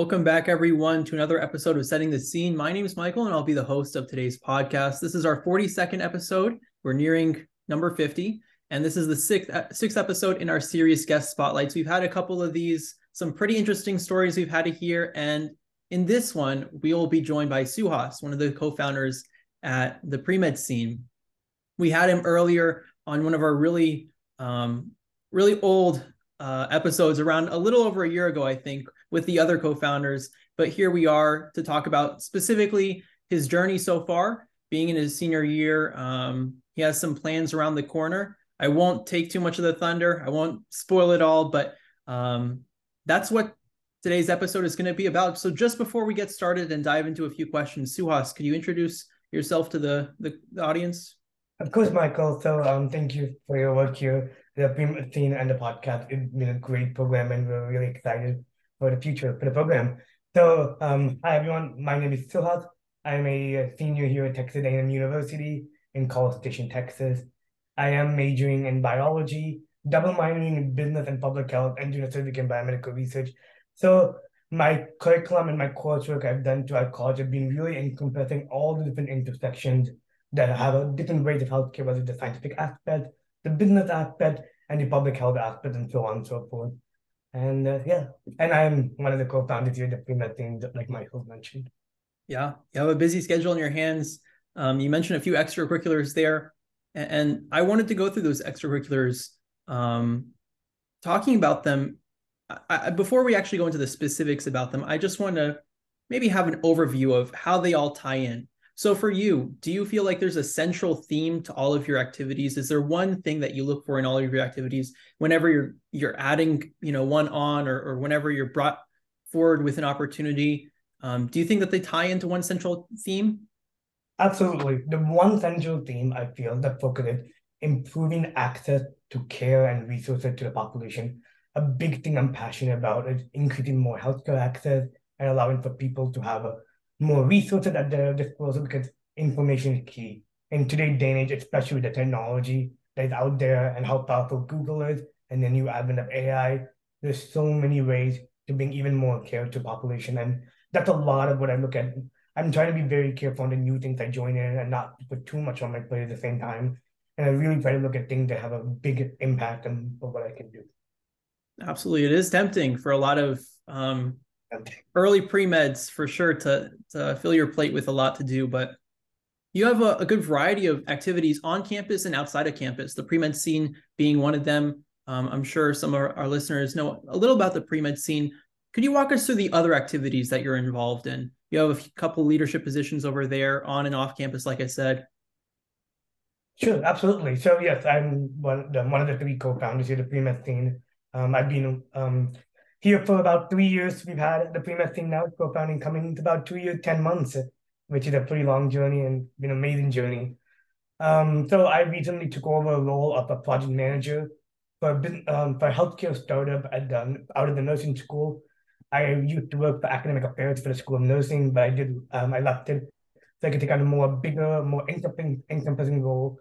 Welcome back, everyone, to another episode of Setting the Scene. My name is Michael, and I'll be the host of today's podcast. This is our 42nd episode. We're nearing number 50, and this is the sixth, sixth episode in our series guest spotlights. We've had a couple of these, some pretty interesting stories we've had to hear. And in this one, we will be joined by Suhas, one of the co founders at the pre med scene. We had him earlier on one of our really, um, really old uh, episodes around a little over a year ago, I think, with the other co-founders. But here we are to talk about specifically his journey so far, being in his senior year. Um, he has some plans around the corner. I won't take too much of the thunder. I won't spoil it all, but um, that's what today's episode is going to be about. So just before we get started and dive into a few questions, Suhas, could you introduce yourself to the, the, the audience? Of course, Michael. So um, thank you for your work here, the Scene and the podcast. It's been a great program, and we're really excited for the future for the program. So, um, hi everyone. My name is Suhas. I'm a senior here at Texas A&M University in College Station, Texas. I am majoring in biology, double minoring in business and public health, and doing a certificate in biomedical research. So my curriculum and my coursework I've done throughout college have been really encompassing all the different intersections that have a different ways of healthcare, whether the scientific aspect, the business aspect, and the public health aspect, and so on and so forth. And uh, yeah, and I'm one of the co-founders here, the pre-med scene, like Michael mentioned. Yeah, you have a busy schedule in your hands. Um, you mentioned a few extracurriculars there, and, and I wanted to go through those extracurriculars, um, talking about them. I, before we actually go into the specifics about them, I just want to maybe have an overview of how they all tie in. So for you, do you feel like there's a central theme to all of your activities? Is there one thing that you look for in all of your activities whenever you're you're adding, you know, one on or, or whenever you're brought forward with an opportunity? Um, do you think that they tie into one central theme? Absolutely. The one central theme I feel that focuses improving access to care and resources to the population. A big thing I'm passionate about is increasing more healthcare access and allowing for people to have a more resources at their disposal because information is key. In today's day and age, especially with the technology that is out there and how powerful Google is and the new advent of AI, there's so many ways to bring even more care to population. And that's a lot of what I look at. I'm trying to be very careful on the new things I join in and not put too much on my plate at the same time. And I really try to look at things that have a big impact on what I can do. Absolutely. It is tempting for a lot of um, early pre-meds for sure to, to fill your plate with a lot to do but you have a, a, good variety of activities on campus and outside of campus. The pre-med scene being one of them. Um, i'm sure some of our, listeners know a little about the pre-med scene. Could you walk us through the other activities that you're involved in? You have a couple leadership positions over there on and off campus like i said. Sure absolutely. So yes i'm one, of the three co-founders here the pre-med scene. Um, i've been um, here for about three years. We've had the pre-med scene now, co-founding coming into about two years, 10 months, which is a pretty long journey and been an amazing journey. Um, so I recently took over a role of a project manager for um, for a healthcare startup at the, out of the nursing school. I used to work for academic affairs for the School of Nursing, but I did um, I left it so I could take on a more bigger, more encompassing, encompassing role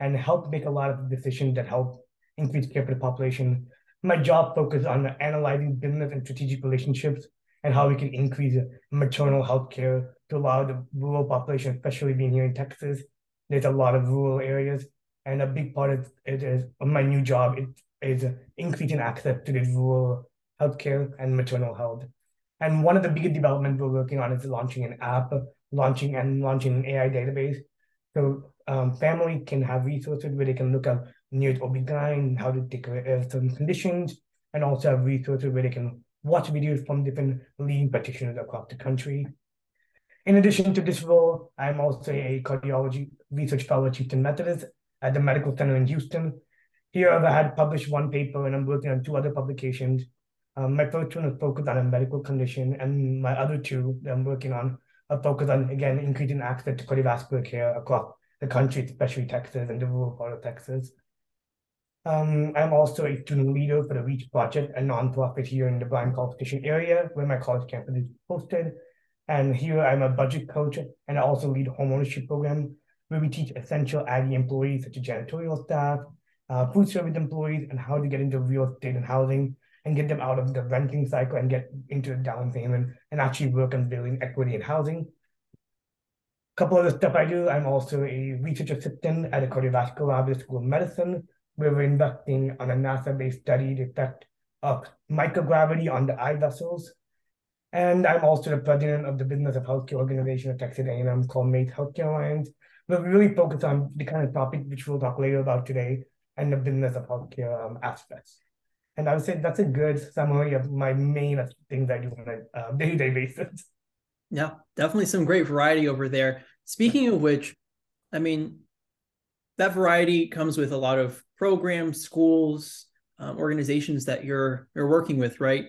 and help make a lot of decisions that help increase care for the population my job focuses on analyzing business and strategic relationships and how we can increase maternal health care to allow the rural population, especially being here in Texas. There's a lot of rural areas, and a big part of it is of my new job is, is increasing access to this rural healthcare and maternal health. And one of the biggest developments we're working on is launching an app, launching and launching an AI database. So um, family can have resources where they can look near OB-GYN, how to take care of certain conditions, and also have resources where they can watch videos from different leading practitioners across the country. In addition to this role, I'm also a cardiology research fellow at Houston Methodist at the Medical Center in Houston. Here, I've had published one paper and I'm working on two other publications. Um, my first one is focused on a medical condition, and my other two that I'm working on are focused on, again, increasing access to cardiovascular care across the country, especially Texas and the rural part of Texas. Um, I'm also a student leader for the REACH Project, a nonprofit here in the Bryan College Station area where my college campus is hosted. And here I'm a budget coach and I also lead a home ownership program where we teach essential Aggie employees such as janitorial staff, uh, food service employees, and how to get into real estate and housing and get them out of the renting cycle and get into a down payment and actually work on building equity in housing. A couple of the stuff I do, I'm also a research assistant at a cardiovascular lab at the School of Medicine, where we're conducting on a NASA-based study the effect of microgravity on the eye vessels. And I'm also the president of the Business of Healthcare organization at Texas A&M called MATE Healthcare Alliance, but we really focus on the kind of topic which we'll talk later about today and the business of healthcare um, aspects. And I would say that's a good summary of my main things I do on a uh, day-to-day basis. Yeah, definitely some great variety over there. Speaking of which, I mean, that variety comes with a lot of programs, schools, um, organizations that you're you're working with, right?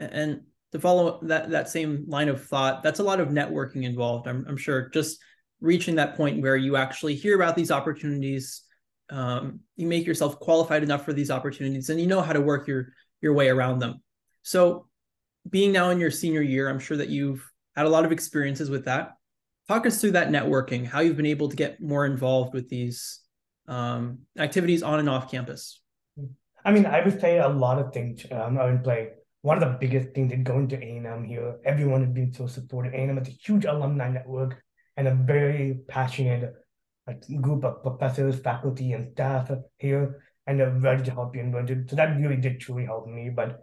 And to follow that that same line of thought, that's a lot of networking involved. I'm, I'm sure just reaching that point where you actually hear about these opportunities, um, you make yourself qualified enough for these opportunities, and you know how to work your your way around them. So, being now in your senior year, I'm sure that you've had a lot of experiences with that. Talk us through that networking, how you've been able to get more involved with these um, activities on and off campus. I mean, I would say a lot of things um, are in play one of the biggest things that going to A&M here, everyone has been so supportive. A&M is a huge alumni network and a very passionate group of professors, faculty, and staff here, and they're ready to help you and so that really did truly help me. But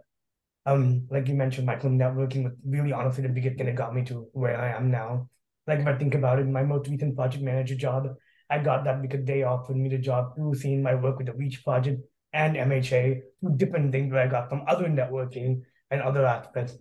um, like you mentioned, Michael, networking was really honestly the biggest thing that got me to where I am now. Like if I think about it, my most recent project manager job, I got that because they offered me the job through seeing my work with the Reach project and MHA, two different things that I got from other networking and other aspects.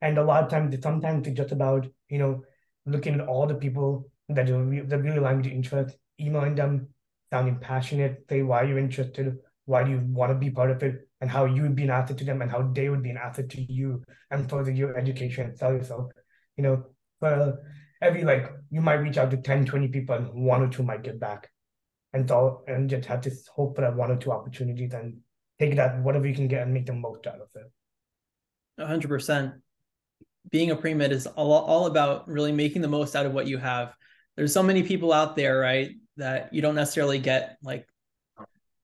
And a lot of times, sometimes it's just about, you know, looking at all the people that, are, that really align with your interest, emailing them, sounding passionate, say why you're interested, why do you want to be part of it, and how you would be an asset to them and how they would be an asset to you and further your education and sell yourself. You know, for every like you might reach out to 10, 20 people and one or two might get back. And so and just have this hope for that one or two opportunities and take that whatever you can get and make the most out of it hundred percent. Being a pre-med is all, all about really making the most out of what you have. There's so many people out there, right, that you don't necessarily get like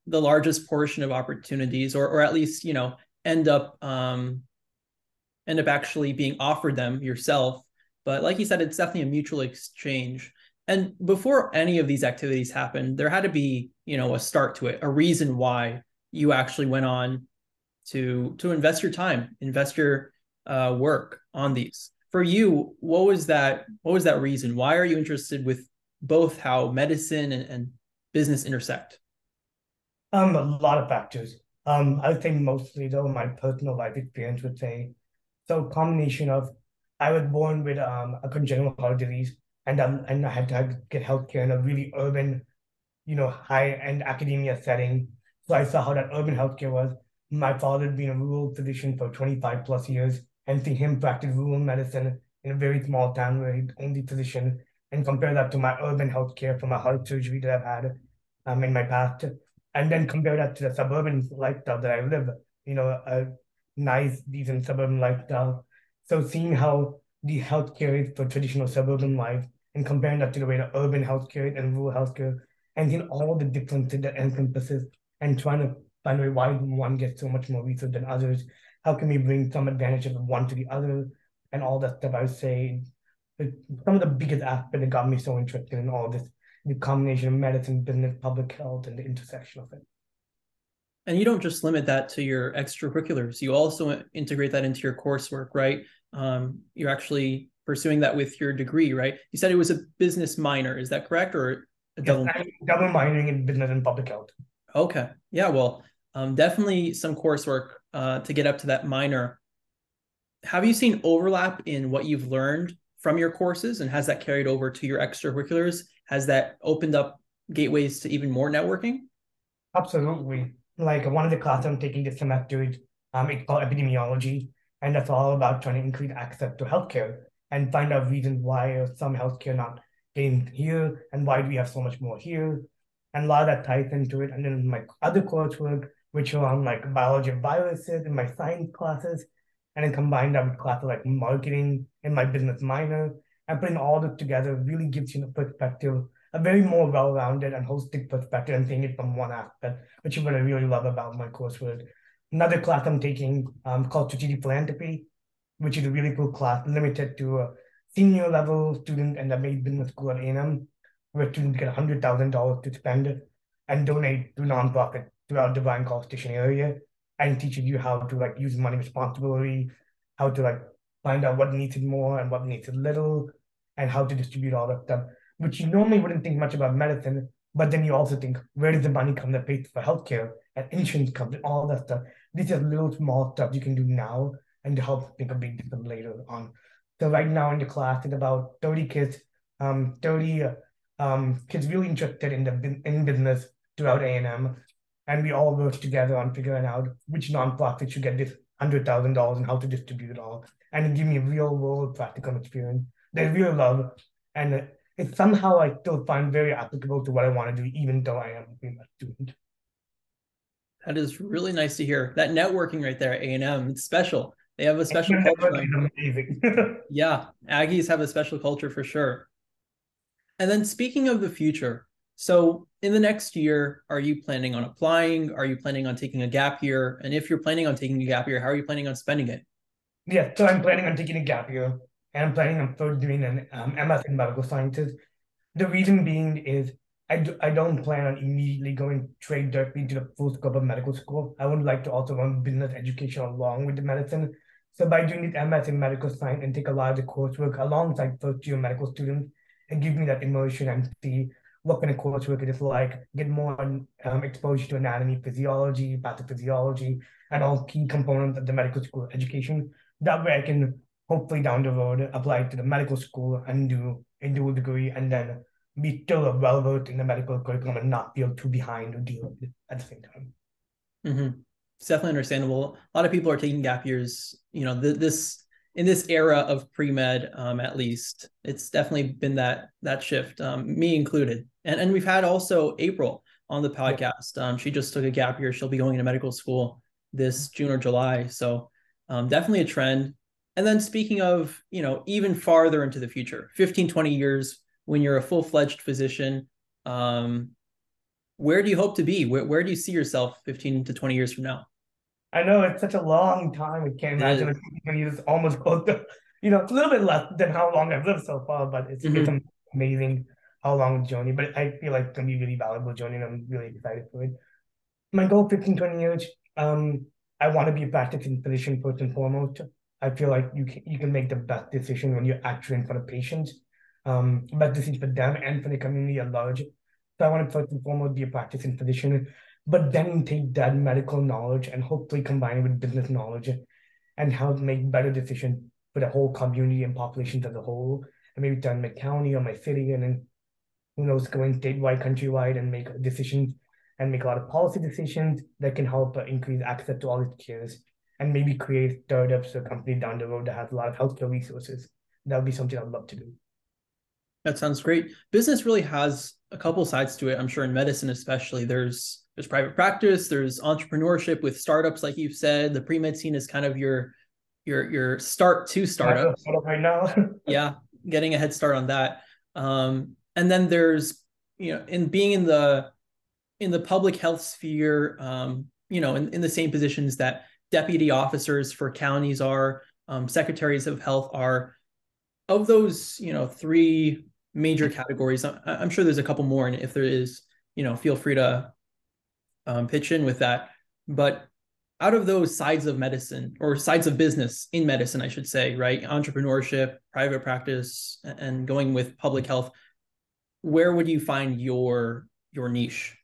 the largest portion of opportunities, or or at least you know end up um, end up actually being offered them yourself. But like you said, it's definitely a mutual exchange. And before any of these activities happened, there had to be you know a start to it, a reason why you actually went on to to invest your time, invest your uh, work on these. For you, what was that? What was that reason? Why are you interested with both how medicine and, and business intersect? Um, a lot of factors. Um, I would say mostly though my personal life experience would say so combination of I was born with um a congenital heart disease and um and I had to get healthcare in a really urban, you know, high end academia setting. So I saw how that urban healthcare was my father had been a rural physician for 25 plus years and see him practice rural medicine in a very small town where he's only physician and compare that to my urban healthcare from a heart surgery that I've had um, in my past. And then compare that to the suburban lifestyle that I live, you know, a nice, decent suburban lifestyle. So seeing how the healthcare is for traditional suburban life and comparing that to the way the urban healthcare and rural healthcare and seeing all the differences that encompasses and trying to find out why one gets so much more research than others. How can we bring some advantage of one to the other and all that stuff? I would say some of the biggest aspects that got me so interested in all this, the combination of medicine, business, public health, and the intersection of it. And you don't just limit that to your extracurriculars. You also integrate that into your coursework, right? Um, you're actually pursuing that with your degree, right? You said it was a business minor. Is that correct, or a double? Yes, double minoring in business and public health. Okay. Yeah. Well, um, definitely some coursework uh, to get up to that minor. Have you seen overlap in what you've learned from your courses, and has that carried over to your extracurriculars? Has that opened up gateways to even more networking? Absolutely. Like one of the classes I'm taking this semester, is um, it's called epidemiology, and that's all about trying to increase access to healthcare and find out reasons why some healthcare not getting here and why do we have so much more here. And a lot of that ties into it. And then my other coursework, which are on like biology of viruses in my science classes, and then combined that with classes like marketing in my business minor, and putting all this together really gives you a perspective, a very more well-rounded and holistic perspective, and seeing it from one aspect, which is what I really love about my coursework. another class I'm taking um, called Strategic Philanthropy, which is a really cool class limited to a senior level student and a Mays business school at A&M, where students get $100,000 to spend and donate to nonprofit throughout the Bryan College Station area and teaches you how to like use money responsibly, how to like find out what needs it more and what needs it little, and how to distribute all that stuff, which you normally wouldn't think much about medicine, but then you also think, where does the money come that pays for healthcare and insurance comes and all that stuff. These are little small stuff you can do now and to help make a big difference later on. So right now in the class, it's about 30 kids, um, 30 um, kids really interested in the in business throughout A&M. And we all work together on figuring out which nonprofit should get this $100,000 and how to distribute it all. And give me a real world practical experience. They really love. And it somehow I still find very applicable to what I want to do, even though I am a student. That is really nice to hear. That networking right there at A&M, it's special. They have a special culture. Amazing. yeah, Aggies have a special culture for sure. And then speaking of the future, so in the next year, are you planning on applying? Are you planning on taking a gap year? And if you're planning on taking a gap year, how are you planning on spending it? Yeah, so I'm planning on taking a gap year and I'm planning on first doing an um, MS in medical sciences. The reason being is I, do, I don't plan on immediately going straight directly to the full scope of medical school. I would like to also run business education along with the medicine. So by doing the MS in medical science and take a lot of the coursework alongside first year medical students, it gives me that immersion and see what kind of coursework it is like, get more um, exposure to anatomy, physiology, pathophysiology, and all key components of the medical school education. That way I can hopefully down the road apply to the medical school and do a dual degree and then be still versed in the medical curriculum and not feel too behind or deal with it at the same time. Mm-hmm. It's definitely understandable. A lot of people are taking gap years. You know, th- this in this era of pre med, um, at least, it's definitely been that that shift, um, me included. And and we've had also April on the podcast. Um, she just took a gap year. She'll be going into medical school this June or July. So um, definitely a trend. And then speaking of, you know, even farther into the future, 15, 20 years, when you're a full-fledged physician, um, where do you hope to be? Where, where do you see yourself 15 to 20 years from now? I know it's such a long time. I can't imagine it 15 years almost close to, you know, it's a little bit less than how long I've lived so far, but it's, mm-hmm. it's amazing how long the journey. But I feel like it's going to be a really valuable journey and I'm really excited for it. My goal 15, 20 years, um, I want to be a practicing physician first and foremost. I feel like you can you can make the best decision when you're actually in front of patients. Um, best decision for them and for the community at large. So I want to first and foremost be a practicing physician, but then take that medical knowledge and hopefully combine it with business knowledge and help make better decisions for the whole community and populations as a whole. And maybe turn my county or my city and then who knows, going statewide, countrywide and make decisions and make a lot of policy decisions that can help uh, increase access to all these cares and maybe create startups or companies down the road that has a lot of healthcare resources. That would be something I'd love to do. That sounds great. Business really has a couple sides to it. I'm sure in medicine, especially, there's there's private practice, there's entrepreneurship with startups, like you've said. The pre med scene is kind of your your your start to startup. Right now, yeah, getting a head start on that. Um, and then there's you know, in being in the in the public health sphere, um, you know, in, in the same positions that deputy officers for counties are, um, secretaries of health are. Of those, you know, three major categories, I, am sure there's a couple more, and if there is, you know, feel free to um, pitch in with that. But out of those sides of medicine or sides of business in medicine, I should say, right, entrepreneurship, private practice, and going with public health, where would you find your your niche?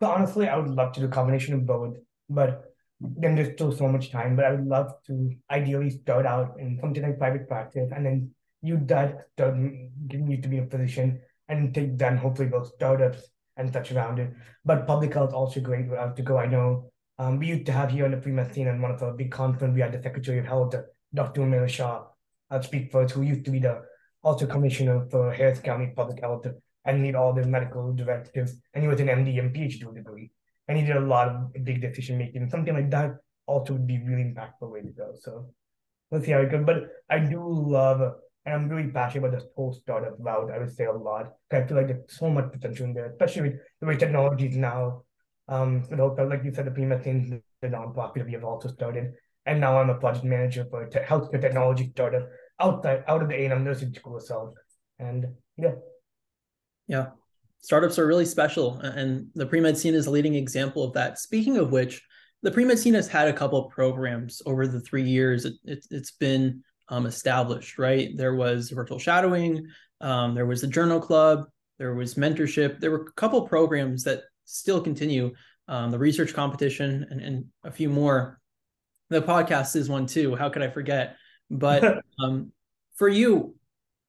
So honestly, I would love to do a combination of both, but then there's still so much time. But I would love to ideally start out in something like private practice and then you that getting you to be a physician and take then hopefully those startups and such around it. But public health also great to go. I know um, we used to have here in the pre-med scene and one of the big conference we had the Secretary of Health, Dr. Umair Shah, uh, speak first, who used to be the also commissioner for Harris County Public Health and need all the medical directives. And he was an MD and PhD degree and he did a lot of big decision making. Something like that also would be really impactful way to go. So let's see how it goes. But I do love, and I'm really passionate about this whole startup route. I would say a lot. I feel like there's so much potential in there, especially with the way technology is now. Um, with like you said, the pre-med scene the nonprofit we have also started. And now I'm a project manager for a te- healthcare technology startup outside out of the A&M Nursing School itself. And yeah. Yeah. Startups are really special. And the pre-med scene is a leading example of that. Speaking of which, the pre-med scene has had a couple programs over the three years it, it, has been um, established, right? There was virtual shadowing, um, there was the journal club, there was mentorship. There were a couple programs that still continue, um, the research competition and, and a few more. The podcast is one too. How could I forget? But um, for you,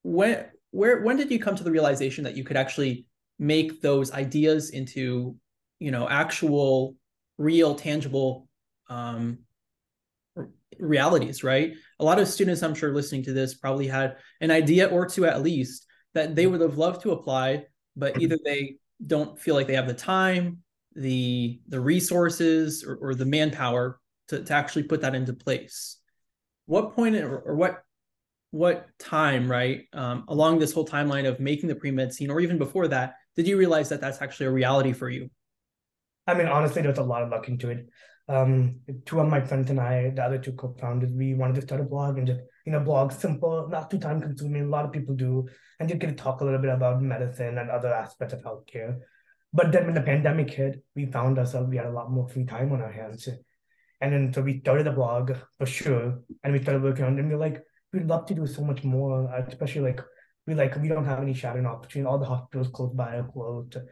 when where when did you come to the realization that you could actually make those ideas into you know actual real tangible um, realities right? A lot of students i'm sure listening to this probably had an idea or two at least that they would have loved to apply but either they don't feel like they have the time the the resources or, or the manpower to, to actually put that into place. What point or, or what what time right um, along this whole timeline of making the pre-med scene or even before that did you realize that that's actually a reality for you I mean, honestly, there's a lot of luck into it. Um, two of my friends and I, the other two co-founders, we wanted to start a blog and just, you know, blog simple, not too time consuming. A lot of people do, and just get to talk a little bit about medicine and other aspects of healthcare. But then when the pandemic hit, we found ourselves we had a lot more free time on our hands, and then so we started a blog for sure, and we started working on it. And we're like, we'd love to do so much more, especially like we like we don't have any shadowing opportunity. All the hospitals close by are closed. A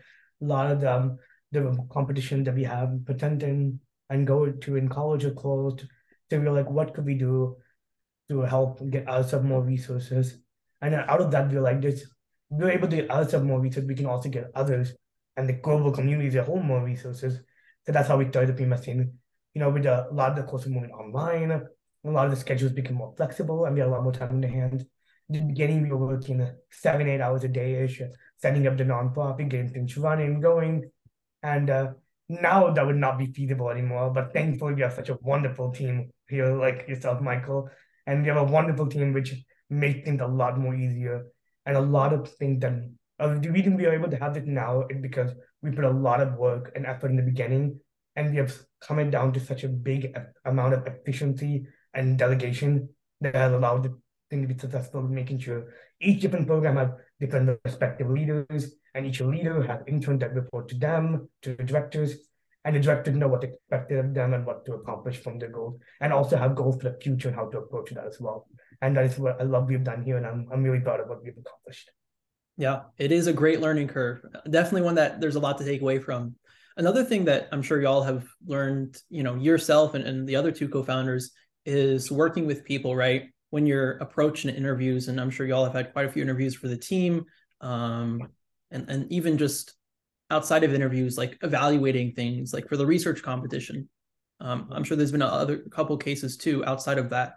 lot of them the competition that we have pretending and go to in college are closed. So we were like, what could we do to help get us some more resources? And then out of that, we are like, this we are able to get us some more resources. We can also get others and the global community as a whole more resources. So that's how we started the pre-med scene. You know, with a lot of the courses moving online, a lot of the schedules became more flexible and we had a lot more time in the hand. We were working seven, eight hours a day ish, setting up the nonprofit, getting things running, going, and uh, now that would not be feasible anymore. But thankfully, we have such a wonderful team here, like yourself, Michael. And we have a wonderful team which makes things a lot more easier. And a lot of things that uh, the reason we are able to have this now is because we put a lot of work and effort in the beginning. And we have come it down to such a big amount of efficiency and delegation that has allowed the thing to be successful, making sure each different program have different respective leaders and each leader have interns that report to them, to the directors, and the directors know what expected of them and what to accomplish from their goals, and also have goals for the future and how to approach that as well. And that is what I love we've done here, and I'm I'm really proud of what we've accomplished. Yeah, it is a great learning curve. Definitely one that there's a lot to take away from. Another thing that I'm sure y'all have learned, you know, yourself and, and the other two co-founders is working with people, right? When you're approaching interviews, and I'm sure y'all have had quite a few interviews for the team. Um, and and even just outside of interviews like evaluating things like for the research competition um, i'm sure there's been a other couple cases too outside of that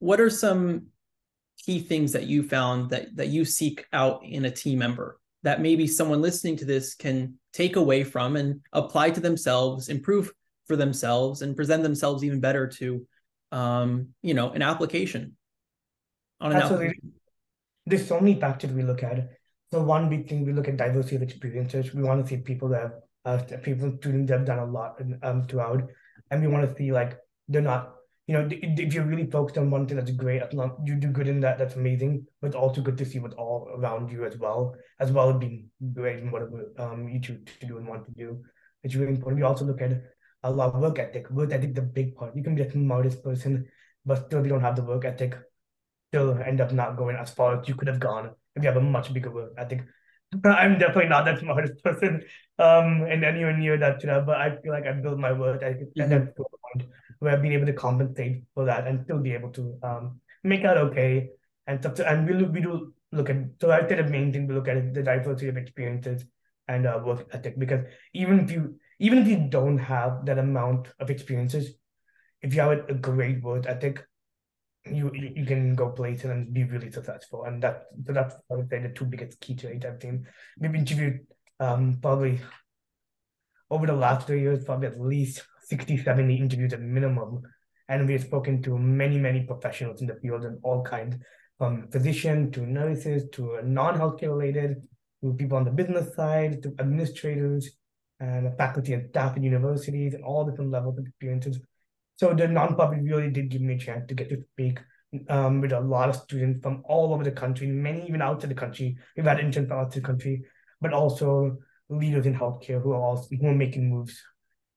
what are some key things that you found that that you seek out in a team member that maybe someone listening to this can take away from and apply to themselves improve for themselves and present themselves even better to um, you know an application on an Absolutely. Application. there's so many factors we look at so one big thing we look at diversity of experiences. We want to see people that have uh, people students that have done a lot um throughout, and we want to see like they're not you know if you're really focused on one thing that's great you do good in that that's amazing but it's also good to see what's all around you as well as well as being great in whatever um you choose to do and want to do it's really important we also look at a lot of work ethic work ethic the big part you can be the smartest person but still if you don't have the work ethic still end up not going as far as you could have gone if you have a much bigger work. ethic. I'm definitely not that smartest person um and anywhere near that, you know, but I feel like I built my work I, mm-hmm. and to a point where I've been able to compensate for that and still be able to um make out okay and stuff. And we look, we do look at so I think the main thing we look at is the diversity of experiences and uh, work ethic because even if you even if you don't have that amount of experiences, if you have a great work ethic, you you can go places and be really successful. And that so that's I would say the two biggest key traits I've seen. We've interviewed um probably over the last three years, probably at least 60, 70 interviews at minimum. And we've spoken to many, many professionals in the field and all kinds, from physicians to nurses to non-healthcare related, to people on the business side, to administrators, and faculty and staff in universities and all different levels of experiences. So the nonprofit really did give me a chance to get to speak um, with a lot of students from all over the country, many even outside the country. We've had interns from outside the country, but also leaders in healthcare who are also who are making moves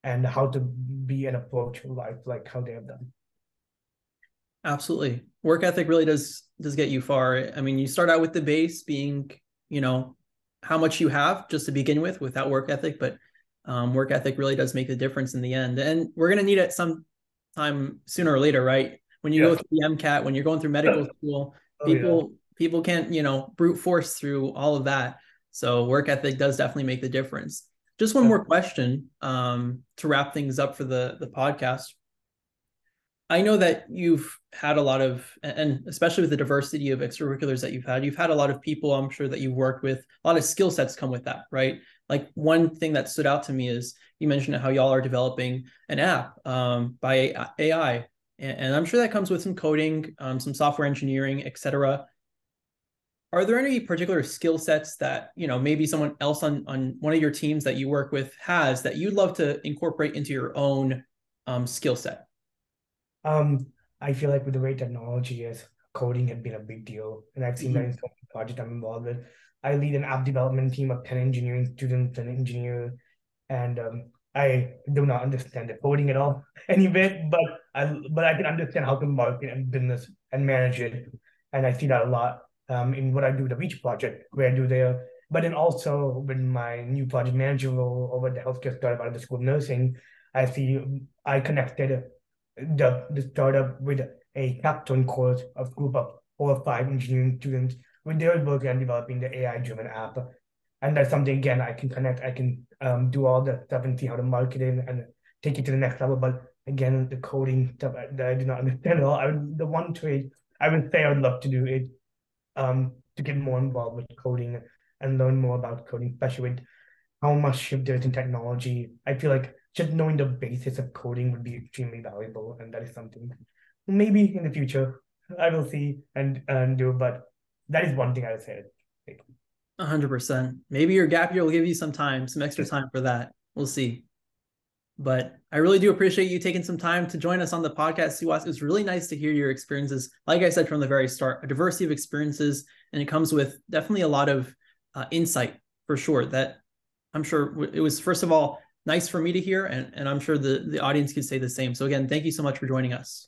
and how to be an approach to life like how they have done. Absolutely. Work ethic really does does get you far. I mean, you start out with the base being, you know, how much you have just to begin with without work ethic, but um, work ethic really does make a difference in the end. And we're going to need it some time sooner or later, right? When you yes. go through the MCAT, when you're going through medical school, oh, people yeah. people can't, you know, brute force through all of that. So work ethic does definitely make the difference. Just one more question um, to wrap things up for the the podcast. I know that you've had a lot of, and especially with the diversity of extracurriculars that you've had, you've had a lot of people I'm sure that you've worked with, a lot of skill sets come with that, right? Like one thing that stood out to me is you mentioned how y'all are developing an app um, by AI, and, and, I'm sure that comes with some coding, um, some software engineering, etc. Are there any particular skill sets that you know maybe someone else on on one of your teams that you work with has that you'd love to incorporate into your own um, skill set? Um, I feel like with the way technology is, coding had been a big deal, and I've seen mm-hmm. that in so many projects I'm involved with. I lead an app development team of ten engineering students and engineers, and um, I do not understand the coding at all any bit, but I but I can understand how to market and business and manage it, and I see that a lot um, in what I do the Reach project, where I do there. But then also with my new project manager role over the healthcare startup out of the school of nursing, I see I connected the, the startup with a capstone course of group of four or five engineering students with their work on developing the AI driven app. And that's something again I can connect, I can um, do all the stuff and see how to market it and take it to the next level. But again, the coding stuff that I do not understand at all. I would, the one trade I would say I would love to do it um, to get more involved with coding and learn more about coding, especially with how much shift there is in technology. I feel like just knowing the basis of coding would be extremely valuable, and that is something maybe in the future I will see and and do. But that is one thing I would say. A hundred percent. Maybe your gap year will give you some time, some extra time for that. We'll see. But I really do appreciate you taking some time to join us on the podcast, Suhas. It was really nice to hear your experiences. Like I said from the very start, a diversity of experiences, and it comes with definitely a lot of uh, insight for sure. That I'm sure it was first of all nice for me to hear, and, and I'm sure the, the audience could say the same. So again, thank you so much for joining us.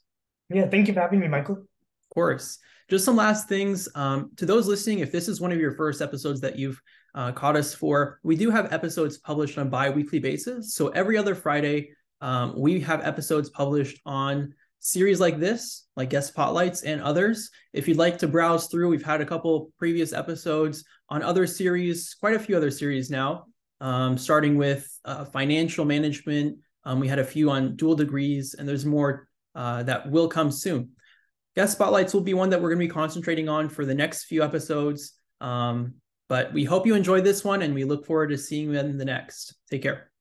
Yeah, thank you for having me, Michael. Of course. Just some last things um, to those listening. If this is one of your first episodes that you've uh, caught us for, we do have episodes published on bi-weekly basis. So every other Friday, um, we have episodes published on series like this, like guest spotlights and others. If you'd like to browse through, we've had a couple previous episodes on other series, quite a few other series now um, starting with uh, financial management. Um, we had a few on dual degrees, and there's more uh, that will come soon. Guest spotlights will be one that we're going to be concentrating on for the next few episodes. Um, but we hope you enjoyed this one, and we look forward to seeing you in the next. Take care.